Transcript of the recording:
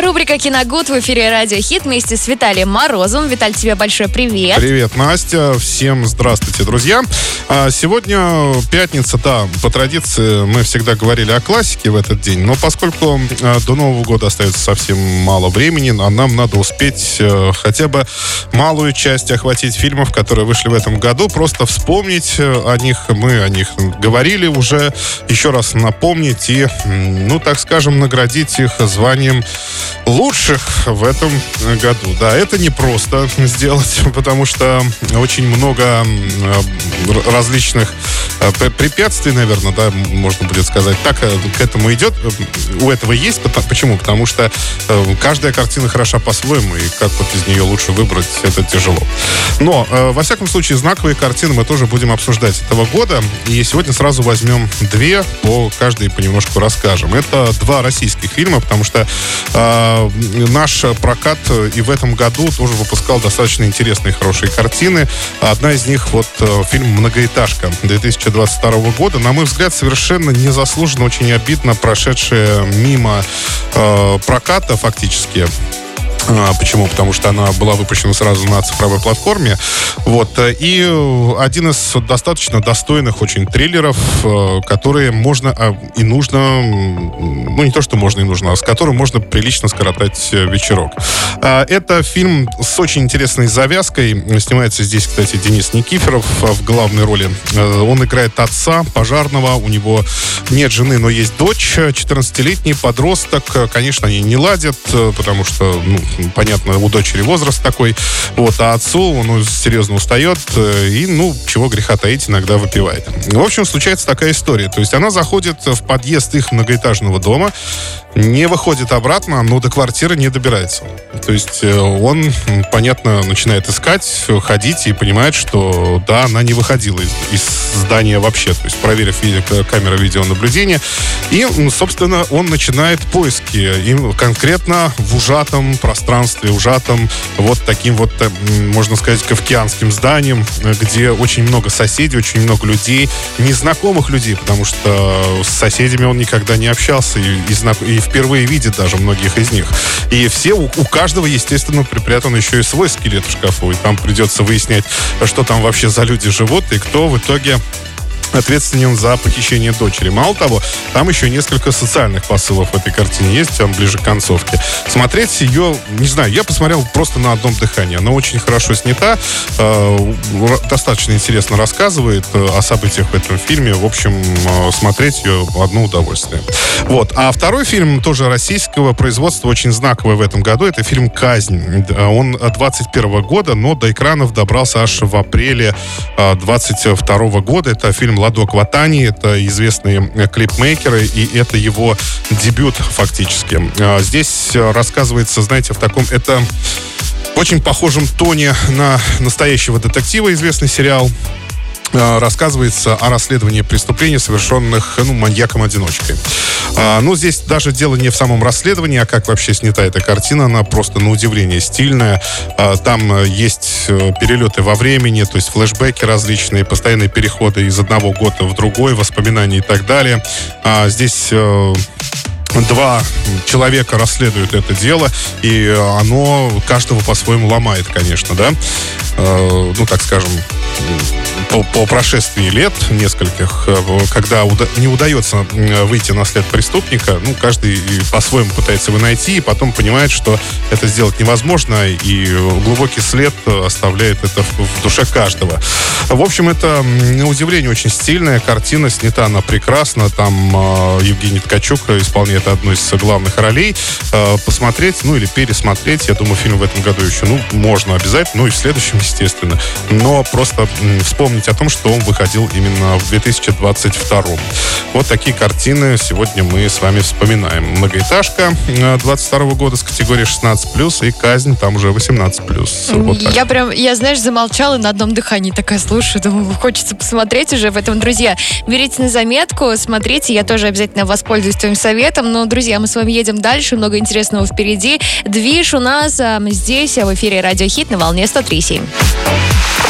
Рубрика «Киногуд» в эфире «Радио Хит» вместе с Виталием Морозовым. Виталий, тебе большой привет. Привет, Настя. Всем здравствуйте, друзья. А, сегодня пятница, да, по традиции мы всегда говорили о классике в этот день, но поскольку а, до Нового года остается совсем мало времени, а нам надо успеть э, хотя бы малую часть охватить фильмов, которые вышли в этом году, просто вспомнить э, о них, мы о них говорили уже, еще раз напомнить и, ну, так скажем, наградить их званием лучших в этом году. Да, это не просто сделать, потому что очень много различных э, препятствий, наверное, да, можно будет сказать. Так э, к этому идет. У этого есть. Почему? Потому что э, каждая картина хороша по-своему, и как вот из нее лучше выбрать, это тяжело. Но, во всяком случае, знаковые картины мы тоже будем обсуждать этого года. И сегодня сразу возьмем две, по каждой понемножку расскажем. Это два российских фильма, потому что э, наш прокат и в этом году тоже выпускал достаточно интересные, хорошие картины. Одна из них вот фильм «Многоэтажка» 2022 года. На мой взгляд, совершенно незаслуженно, очень обидно прошедшая мимо э, проката фактически. А, почему? Потому что она была выпущена сразу на цифровой платформе. Вот. И один из достаточно достойных очень трейлеров, э, которые можно а, и нужно, ну не то, что можно и нужно, а с которым можно прилично скоротать э, вечерок. А, это фильм с очень интересной завязкой. Снимается здесь, кстати, Денис Никифоров в главной роли. Э, он играет отца пожарного, у него нет жены, но есть дочь, 14-летний подросток. Конечно, они не ладят, потому что ну, понятно, у дочери возраст такой, вот, а отцу, он серьезно устает э, и, ну, чего греха таить, иногда выпивает. В общем, случается такая история. То есть она заходит в подъезд их многоэтажного дома, не выходит обратно, но до квартиры не добирается. То есть э, он, понятно, начинает искать, ходить и понимает, что да, она не выходила из, из здания вообще, то есть проверив видео, камеры видеонаблюдения. И, собственно, он начинает поиски, им конкретно в ужатом пространстве, ужатом вот таким вот, э, можно сказать, кавкианским зданием, где очень много соседей, очень много людей, незнакомых людей, потому что с соседями он никогда не общался и, и, знак, и впервые видит даже многих из них. И все, у, у каждого, естественно, припрятан еще и свой скелет в шкафу. И там придется выяснять, что там вообще за люди живут и кто в итоге ответственен за похищение дочери. Мало того, там еще несколько социальных посылов в этой картине есть, там ближе к концовке. Смотреть ее, не знаю, я посмотрел просто на одном дыхании. Она очень хорошо снята, э, достаточно интересно рассказывает э, о событиях в этом фильме. В общем, э, смотреть ее одно удовольствие. Вот. А второй фильм, тоже российского производства, очень знаковый в этом году, это фильм «Казнь». Он 21 года, но до экранов добрался аж в апреле 22 года. Это фильм Ладо Кватани, это известные э, клипмейкеры, и это его дебют фактически. А, здесь э, рассказывается, знаете, в таком... Это очень похожем тоне на настоящего детектива, известный сериал рассказывается о расследовании преступлений, совершенных ну, маньяком-одиночкой. А, ну, здесь даже дело не в самом расследовании, а как вообще снята эта картина. Она просто на удивление стильная. А, там э, есть э, перелеты во времени, то есть флешбеки различные, постоянные переходы из одного года в другой, воспоминания и так далее. А, здесь э, два человека расследуют это дело, и оно каждого по-своему ломает, конечно, да. Э, ну, так скажем, по, по прошествии лет нескольких, э, когда уда- не удается выйти на след преступника, ну, каждый по-своему пытается его найти, и потом понимает, что это сделать невозможно, и глубокий след оставляет это в, в душе каждого. В общем, это, на удивление, очень стильная картина, снята она прекрасно, там э, Евгений Ткачук исполняет одну из главных ролей. Э, посмотреть, ну, или пересмотреть, я думаю, фильм в этом году еще, ну, можно обязательно, ну, и в следующем, естественно, но просто вспомнить о том, что он выходил именно в 2022. Вот такие картины сегодня мы с вами вспоминаем. Многоэтажка 22 э, года с категории 16+, и казнь там уже 18+. Вот так. я прям, я, знаешь, замолчала на одном дыхании, такая слушаю, думаю, хочется посмотреть уже в этом. Друзья, берите на заметку, смотрите, я тоже обязательно воспользуюсь твоим советом, но, друзья, мы с вами едем дальше, много интересного впереди. Движ у нас а, здесь, в эфире Радио Хит на волне 103.7.